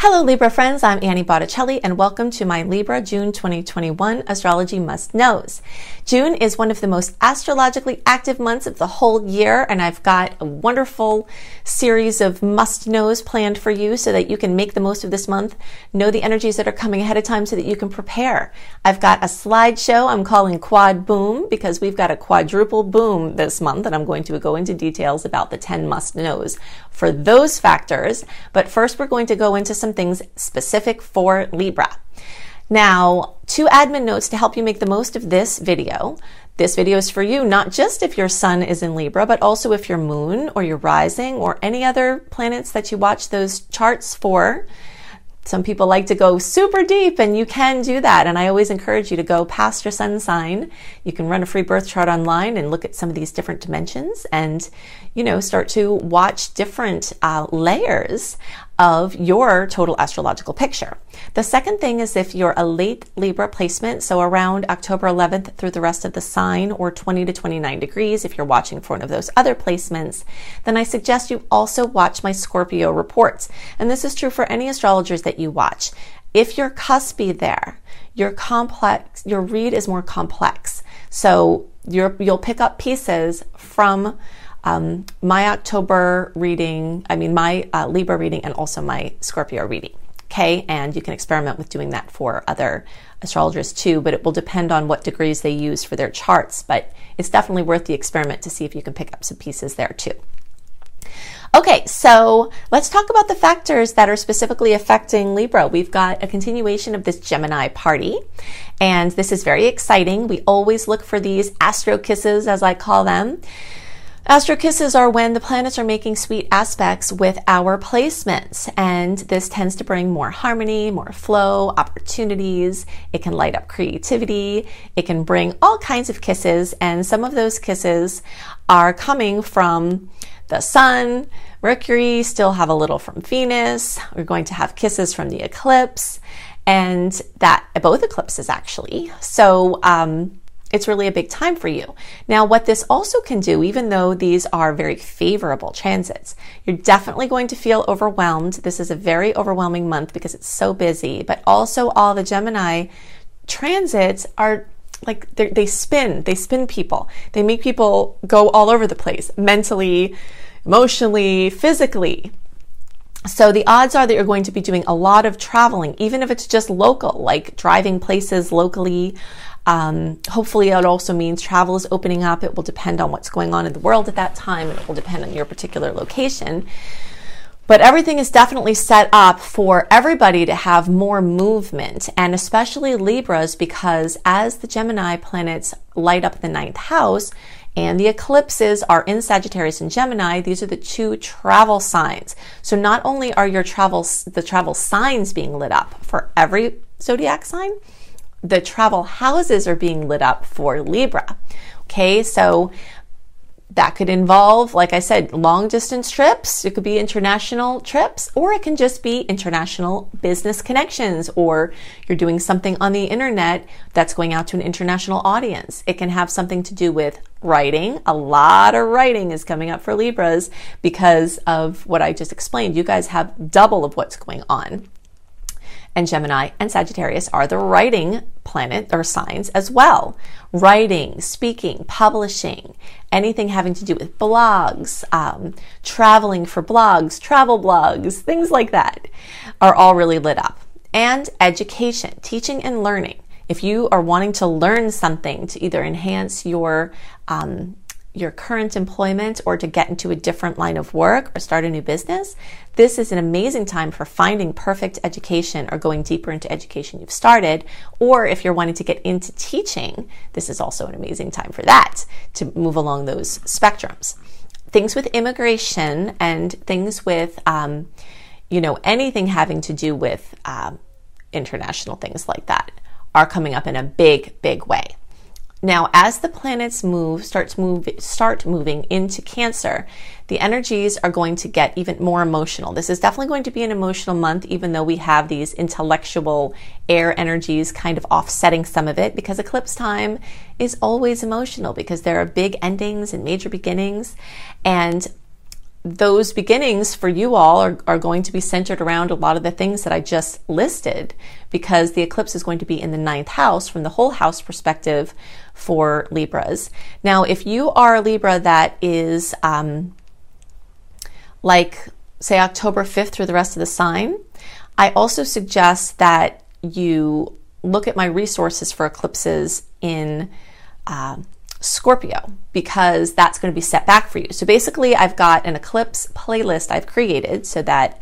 Hello, Libra friends. I'm Annie Botticelli, and welcome to my Libra June 2021 Astrology Must Knows. June is one of the most astrologically active months of the whole year, and I've got a wonderful series of must knows planned for you so that you can make the most of this month, know the energies that are coming ahead of time so that you can prepare. I've got a slideshow I'm calling Quad Boom because we've got a quadruple boom this month, and I'm going to go into details about the 10 must knows for those factors. But first, we're going to go into some things specific for Libra. Now, two admin notes to help you make the most of this video. This video is for you, not just if your sun is in Libra, but also if your moon or your rising or any other planets that you watch those charts for. Some people like to go super deep, and you can do that. And I always encourage you to go past your sun sign. You can run a free birth chart online and look at some of these different dimensions and, you know, start to watch different uh, layers of your total astrological picture. The second thing is if you're a late Libra placement, so around October 11th through the rest of the sign or 20 to 29 degrees, if you're watching for one of those other placements, then I suggest you also watch my Scorpio reports. And this is true for any astrologers that you watch. If you're cuspy there, your complex, your read is more complex. So you will pick up pieces from um, my October reading, I mean, my uh, Libra reading, and also my Scorpio reading. Okay, and you can experiment with doing that for other astrologers too, but it will depend on what degrees they use for their charts. But it's definitely worth the experiment to see if you can pick up some pieces there too. Okay, so let's talk about the factors that are specifically affecting Libra. We've got a continuation of this Gemini party, and this is very exciting. We always look for these astro kisses, as I call them. Astro kisses are when the planets are making sweet aspects with our placements, and this tends to bring more harmony, more flow, opportunities. It can light up creativity. It can bring all kinds of kisses, and some of those kisses are coming from the sun, Mercury, still have a little from Venus. We're going to have kisses from the eclipse, and that both eclipses actually. So, um, it's really a big time for you. Now, what this also can do, even though these are very favorable transits, you're definitely going to feel overwhelmed. This is a very overwhelming month because it's so busy, but also all the Gemini transits are like they spin, they spin people. They make people go all over the place mentally, emotionally, physically. So the odds are that you're going to be doing a lot of traveling, even if it's just local, like driving places locally, um, hopefully, it also means travel is opening up. It will depend on what's going on in the world at that time, and it will depend on your particular location. But everything is definitely set up for everybody to have more movement, and especially Libras, because as the Gemini planets light up the ninth house, and the eclipses are in Sagittarius and Gemini. These are the two travel signs. So not only are your travel the travel signs being lit up for every zodiac sign, the travel houses are being lit up for Libra. Okay, so that could involve, like I said, long distance trips. It could be international trips, or it can just be international business connections, or you're doing something on the internet that's going out to an international audience. It can have something to do with writing. A lot of writing is coming up for Libras because of what I just explained. You guys have double of what's going on and Gemini and Sagittarius are the writing planet or signs as well. Writing, speaking, publishing, anything having to do with blogs, um, traveling for blogs, travel blogs, things like that are all really lit up. And education, teaching and learning. If you are wanting to learn something to either enhance your um, your current employment or to get into a different line of work or start a new business, this is an amazing time for finding perfect education or going deeper into education you've started. Or if you're wanting to get into teaching, this is also an amazing time for that to move along those spectrums. Things with immigration and things with, um, you know, anything having to do with um, international things like that are coming up in a big, big way. Now, as the planets move, starts move, start moving into Cancer, the energies are going to get even more emotional. This is definitely going to be an emotional month, even though we have these intellectual air energies kind of offsetting some of it, because eclipse time is always emotional because there are big endings and major beginnings. And those beginnings for you all are, are going to be centered around a lot of the things that I just listed because the eclipse is going to be in the ninth house from the whole house perspective for Libras. Now, if you are a Libra that is um, like, say, October 5th through the rest of the sign, I also suggest that you look at my resources for eclipses in. Uh, Scorpio because that's going to be set back for you. So basically, I've got an eclipse playlist I've created so that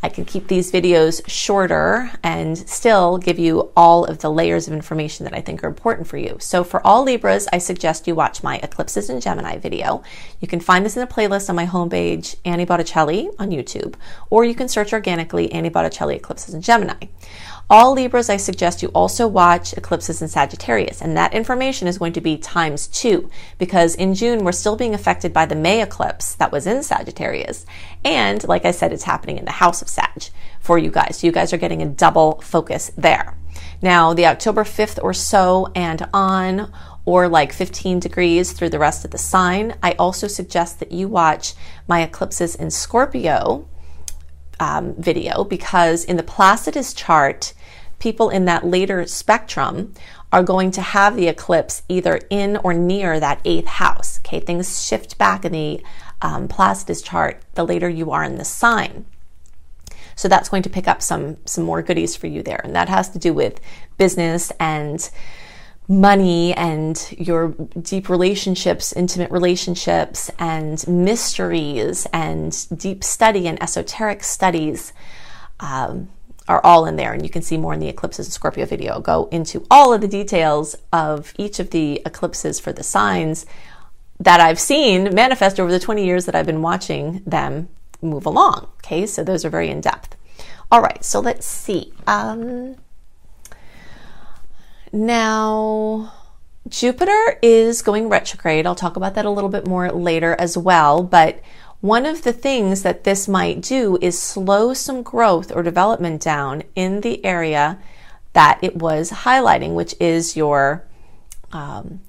I can keep these videos shorter and still give you all of the layers of information that I think are important for you. So for all Libras, I suggest you watch my Eclipses in Gemini video. You can find this in the playlist on my homepage, Annie Botticelli on YouTube, or you can search organically Annie Botticelli Eclipses in Gemini. All Libras, I suggest you also watch eclipses in Sagittarius, and that information is going to be times two because in June we're still being affected by the May eclipse that was in Sagittarius. And like I said, it's happening in the house of Sag for you guys. So you guys are getting a double focus there. Now, the October 5th or so and on, or like 15 degrees through the rest of the sign, I also suggest that you watch my eclipses in Scorpio um, video because in the Placidus chart, people in that later spectrum are going to have the eclipse either in or near that eighth house. Okay, things shift back in the um, Placidus chart the later you are in the sign. So that's going to pick up some some more goodies for you there, and that has to do with business and money and your deep relationships, intimate relationships, and mysteries and deep study and esoteric studies. Um, are all in there, and you can see more in the eclipses and Scorpio video. I'll go into all of the details of each of the eclipses for the signs that I've seen manifest over the 20 years that I've been watching them move along. Okay, so those are very in depth. All right, so let's see. Um, now, Jupiter is going retrograde. I'll talk about that a little bit more later as well, but one of the things that this might do is slow some growth or development down in the area that it was highlighting, which is your um,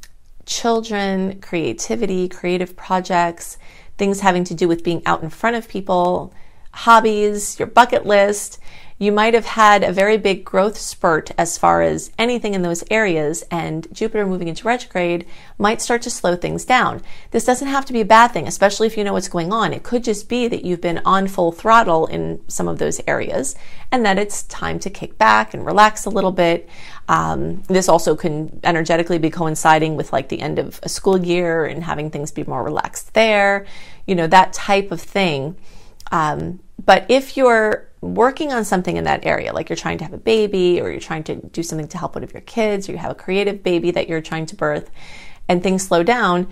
children, creativity, creative projects, things having to do with being out in front of people, hobbies, your bucket list you might have had a very big growth spurt as far as anything in those areas, and Jupiter moving into retrograde might start to slow things down. This doesn't have to be a bad thing, especially if you know what's going on. It could just be that you've been on full throttle in some of those areas, and that it's time to kick back and relax a little bit. Um, this also can energetically be coinciding with like the end of a school year and having things be more relaxed there, you know, that type of thing. Um, but if you're working on something in that area, like you're trying to have a baby or you're trying to do something to help one of your kids or you have a creative baby that you're trying to birth and things slow down,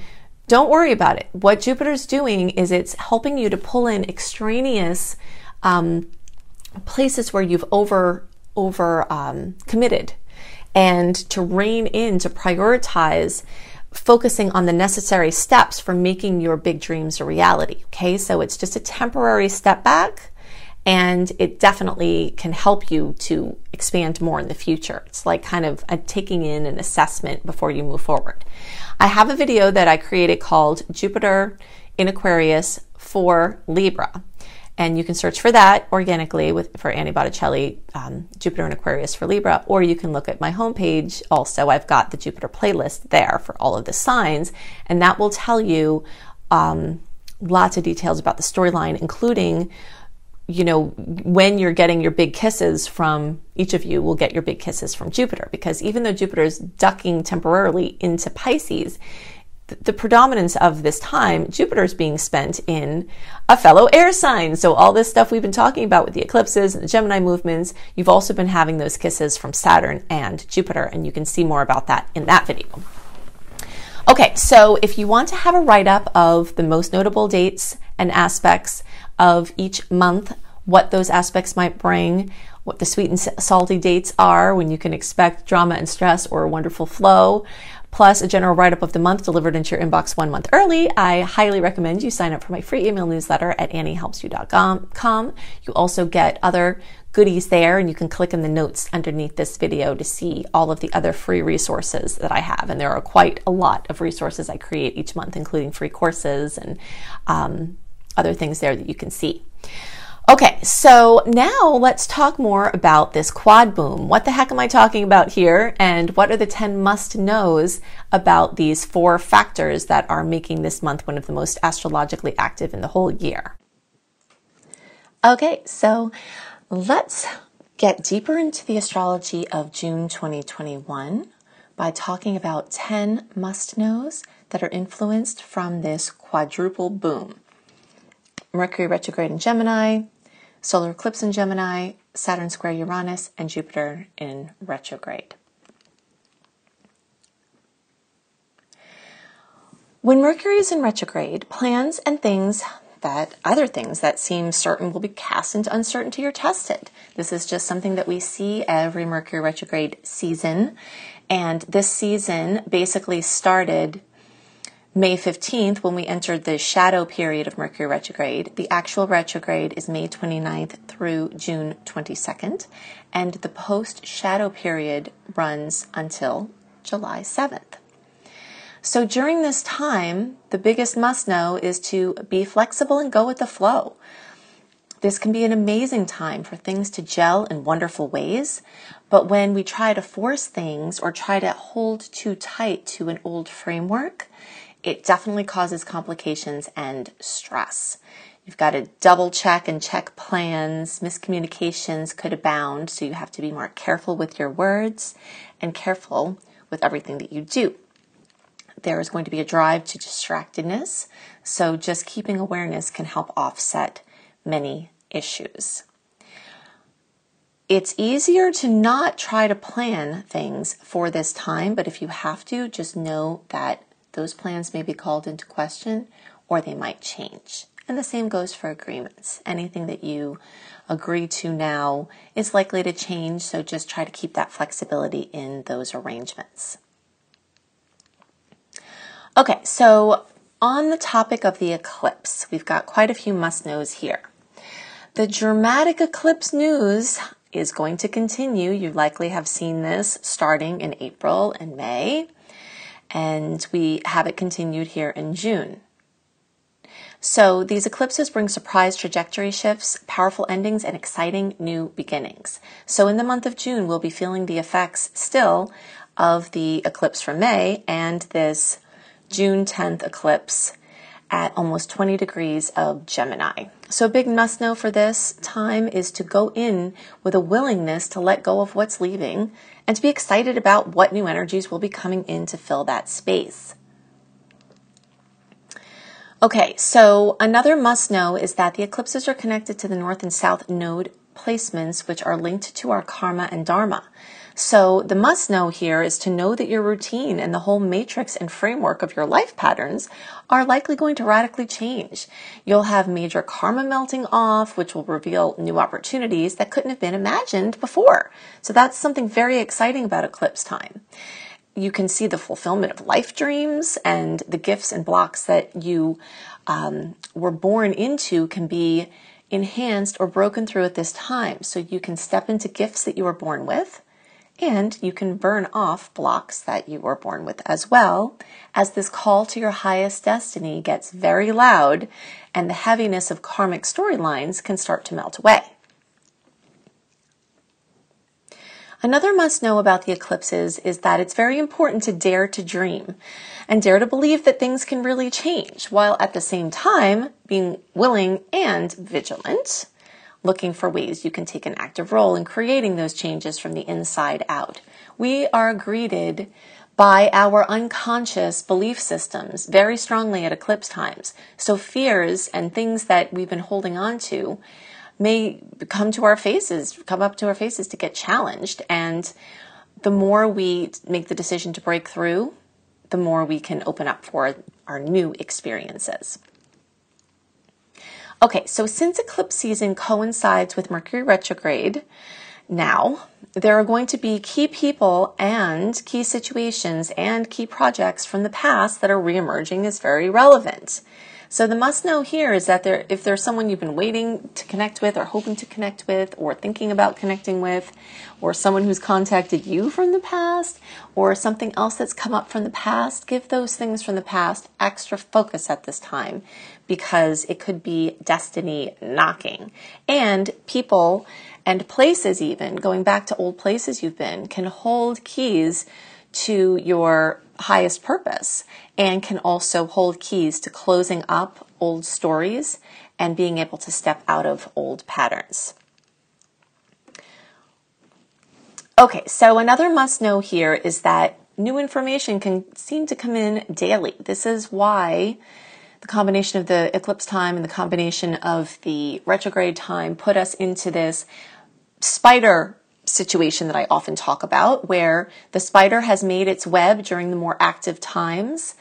don't worry about it. What Jupiter's doing is it's helping you to pull in extraneous um, places where you've over over um, committed and to rein in to prioritize focusing on the necessary steps for making your big dreams a reality. Okay, so it's just a temporary step back and it definitely can help you to expand more in the future. It's like kind of taking in an assessment before you move forward. I have a video that I created called Jupiter in Aquarius for Libra. And you can search for that organically with for Annie Botticelli, um, Jupiter in Aquarius for Libra, or you can look at my homepage. Also, I've got the Jupiter playlist there for all of the signs, and that will tell you um, lots of details about the storyline, including you know, when you're getting your big kisses from each of you will get your big kisses from Jupiter because even though Jupiter is ducking temporarily into Pisces, the predominance of this time, Jupiter is being spent in a fellow air sign. So all this stuff we've been talking about with the eclipses and the Gemini movements, you've also been having those kisses from Saturn and Jupiter, and you can see more about that in that video. Okay, so if you want to have a write up of the most notable dates and aspects of each month, what those aspects might bring, what the sweet and salty dates are, when you can expect drama and stress or a wonderful flow, plus a general write up of the month delivered into your inbox one month early, I highly recommend you sign up for my free email newsletter at anniehelpsyou.com. You also get other goodies there, and you can click in the notes underneath this video to see all of the other free resources that I have. And there are quite a lot of resources I create each month, including free courses and um, other things there that you can see. Okay, so now let's talk more about this quad boom. What the heck am I talking about here? And what are the 10 must knows about these four factors that are making this month one of the most astrologically active in the whole year? Okay, so let's get deeper into the astrology of June 2021 by talking about 10 must knows that are influenced from this quadruple boom. Mercury retrograde in Gemini, solar eclipse in Gemini, Saturn square Uranus, and Jupiter in retrograde. When Mercury is in retrograde, plans and things that other things that seem certain will be cast into uncertainty or tested. This is just something that we see every Mercury retrograde season. And this season basically started May 15th, when we entered the shadow period of Mercury retrograde, the actual retrograde is May 29th through June 22nd, and the post shadow period runs until July 7th. So during this time, the biggest must know is to be flexible and go with the flow. This can be an amazing time for things to gel in wonderful ways, but when we try to force things or try to hold too tight to an old framework, it definitely causes complications and stress. You've got to double check and check plans. Miscommunications could abound, so you have to be more careful with your words and careful with everything that you do. There is going to be a drive to distractedness, so just keeping awareness can help offset many issues. It's easier to not try to plan things for this time, but if you have to, just know that those plans may be called into question or they might change. And the same goes for agreements. Anything that you agree to now is likely to change, so just try to keep that flexibility in those arrangements. Okay, so on the topic of the eclipse, we've got quite a few must knows here. The dramatic eclipse news is going to continue. You likely have seen this starting in April and May and we have it continued here in June. So these eclipses bring surprise trajectory shifts, powerful endings, and exciting new beginnings. So in the month of June, we'll be feeling the effects still of the eclipse from May and this June 10th eclipse at almost 20 degrees of Gemini. So a big must know for this time is to go in with a willingness to let go of what's leaving and to be excited about what new energies will be coming in to fill that space. Okay, so another must know is that the eclipses are connected to the north and south node placements, which are linked to our karma and dharma. So the must know here is to know that your routine and the whole matrix and framework of your life patterns are likely going to radically change. You'll have major karma melting off, which will reveal new opportunities that couldn't have been imagined before. So that's something very exciting about eclipse time you can see the fulfillment of life dreams and the gifts and blocks that you um, were born into can be enhanced or broken through at this time. So you can step into gifts that you were born with and you can burn off blocks that you were born with as well, as this call to your highest destiny gets very loud and the heaviness of karmic storylines can start to melt away. Another must know about the eclipses is that it's very important to dare to dream and dare to believe that things can really change, while at the same time being willing and vigilant looking for ways you can take an active role in creating those changes from the inside out. We are greeted by our unconscious belief systems very strongly at eclipse times. So fears and things that we've been holding on to may come to our faces, come up to our faces to get challenged. And the more we make the decision to break through, the more we can open up for our new experiences. Okay, so since eclipse season coincides with Mercury retrograde, now there are going to be key people and key situations and key projects from the past that are reemerging as very relevant. So the must know here is that there, if there's someone you've been waiting to connect with or hoping to connect with or thinking about connecting with, or someone who's contacted you from the past or something else that's come up from the past, give those things from the past extra focus at this time because it could be destiny knocking. And people and places even, going back to old places you've been, can hold keys to your highest purpose and can also hold keys to closing up old stories and being able to step out of old patterns. Okay, so another must know here is that new information can seem to come in daily. This is why the combination of the eclipse time and the combination of the retrograde time put us into this spider situation that I often talk about, where the spider has made its web during the more active times.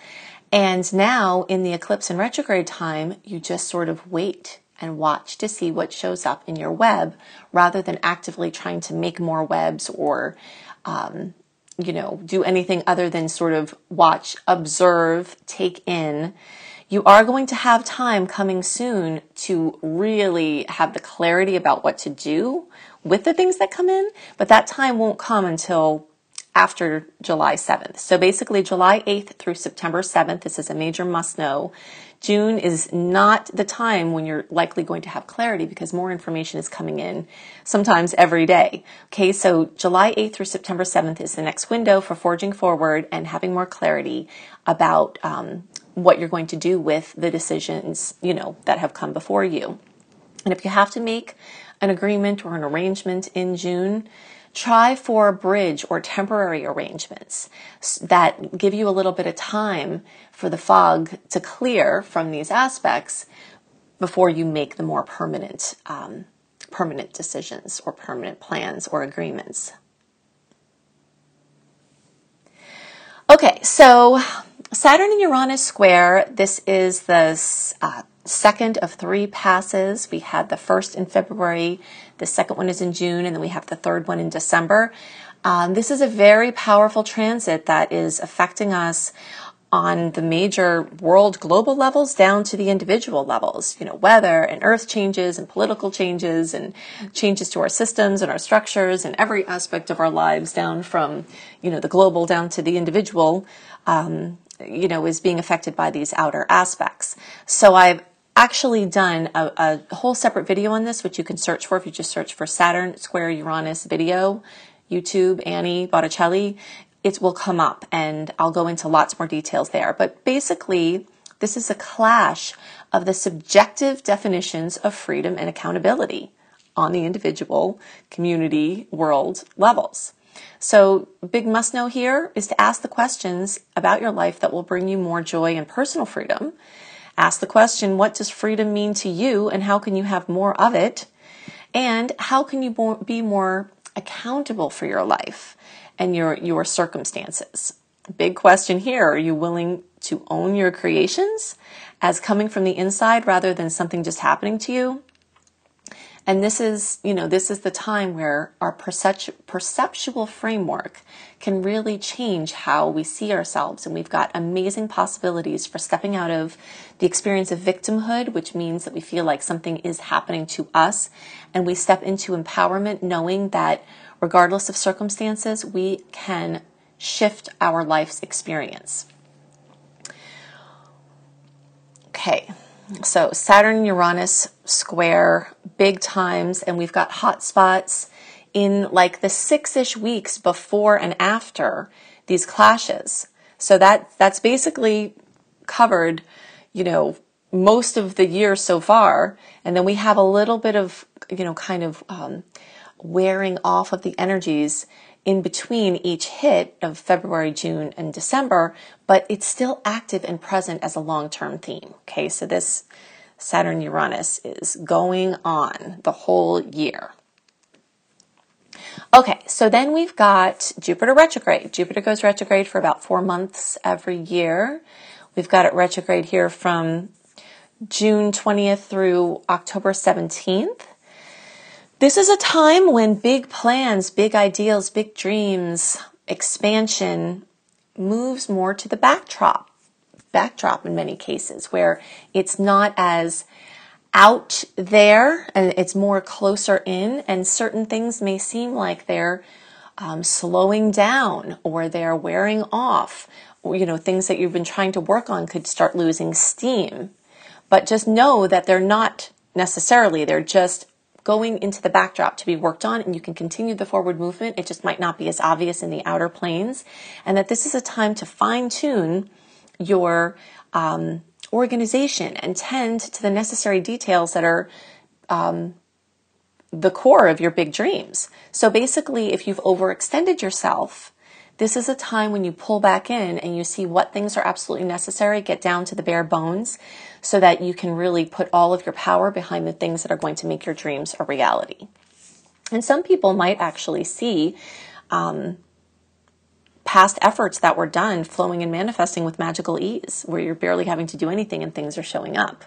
And now in the eclipse and retrograde time, you just sort of wait and watch to see what shows up in your web rather than actively trying to make more webs or, um, you know, do anything other than sort of watch, observe, take in. You are going to have time coming soon to really have the clarity about what to do with the things that come in, but that time won't come until after July 7th. So basically, July 8th through September 7th, this is a major must know. June is not the time when you're likely going to have clarity because more information is coming in sometimes every day. Okay, so July 8th through September 7th is the next window for forging forward and having more clarity about um, what you're going to do with the decisions, you know, that have come before you. And if you have to make an agreement or an arrangement in June, try for a bridge or temporary arrangements that give you a little bit of time for the fog to clear from these aspects before you make the more permanent um, permanent decisions or permanent plans or agreements. Okay, so Saturn and Uranus square. This is the uh, second of three passes. We had the first in February, the second one is in June, and then we have the third one in December. Um, this is a very powerful transit that is affecting us on the major world global levels down to the individual levels, you know, weather and earth changes and political changes and changes to our systems and our structures and every aspect of our lives down from, you know, the global down to the individual, um, you know, is being affected by these outer aspects. So I've actually done a, a, whole separate video on this, which you can search for if you just search for Saturn Square Uranus video, YouTube, Annie Botticelli. It will come up and I'll go into lots more details there. But basically, this is a clash of the subjective definitions of freedom and accountability on the individual, community, world levels. So, big must know here is to ask the questions about your life that will bring you more joy and personal freedom Ask the question, what does freedom mean to you and how can you have more of it? And how can you be more accountable for your life and your, your circumstances? Big question here. Are you willing to own your creations as coming from the inside rather than something just happening to you? And this is, you know, this is the time where our perceptual framework can really change how we see ourselves. And we've got amazing possibilities for stepping out of the experience of victimhood, which means that we feel like something is happening to us. And we step into empowerment knowing that regardless of circumstances, we can shift our life's experience. Okay. So Saturn Uranus square big times and we've got hot spots in like the six-ish weeks before and after these clashes. So that that's basically covered, you know, most of the year so far. And then we have a little bit of, you know, kind of um, wearing off of the energies in between each hit of February, June, and December, but it's still active and present as a long term theme. Okay, so this Saturn Uranus is going on the whole year. Okay, so then we've got Jupiter retrograde. Jupiter goes retrograde for about four months every year. We've got it retrograde here from June 20th through October 17th. This is a time when big plans, big ideals, big dreams, expansion moves more to the backdrop, backdrop in many cases where it's not as out there and it's more closer in, and certain things may seem like they're um, slowing down or they're wearing off. Or, you know, things that you've been trying to work on could start losing steam. But just know that they're not necessarily, they're just going into the backdrop to be worked on and you can continue the forward movement. It just might not be as obvious in the outer planes. And that this is a time to fine tune your um, organization and tend to the necessary details that are um, the core of your big dreams. So basically, if you've overextended yourself, this is a time when you pull back in and you see what things are absolutely necessary, get down to the bare bones, so that you can really put all of your power behind the things that are going to make your dreams a reality. And some people might actually see um, past efforts that were done flowing and manifesting with magical ease, where you're barely having to do anything and things are showing up.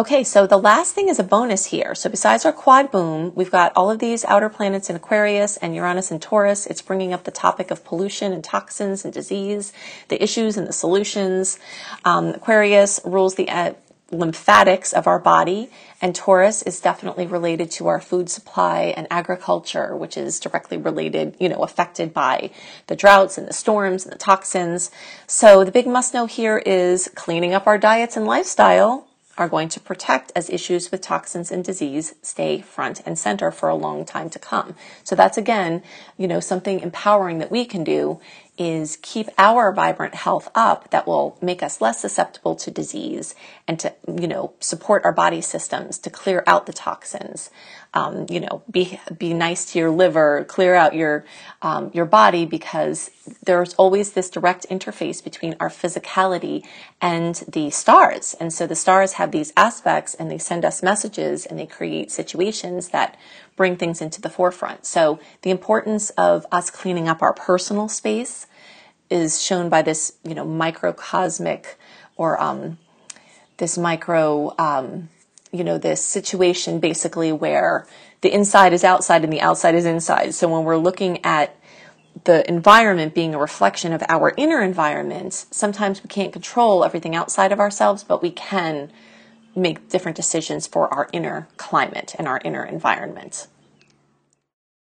Okay, so the last thing is a bonus here. So besides our quad boom, we've got all of these outer planets in Aquarius and Uranus and Taurus. It's bringing up the topic of pollution and toxins and disease, the issues and the solutions. Um, Aquarius rules the uh, lymphatics of our body. And Taurus is definitely related to our food supply and agriculture, which is directly related, you know, affected by the droughts and the storms and the toxins. So the big must know here is cleaning up our diets and lifestyle are going to protect as issues with toxins and disease stay front and center for a long time to come. So that's again, you know, something empowering that we can do is keep our vibrant health up that will make us less susceptible to disease and to you know support our body systems to clear out the toxins um, you know be be nice to your liver clear out your um, your body because there's always this direct interface between our physicality and the stars. And so the stars have these aspects and they send us messages and they create situations that bring things into the forefront. So the importance of us cleaning up our personal space is shown by this, you know, microcosmic or um, this micro, um, you know, this situation basically where the inside is outside and the outside is inside. So when we're looking at the environment being a reflection of our inner environment, sometimes we can't control everything outside of ourselves, but we can make different decisions for our inner climate and our inner environment.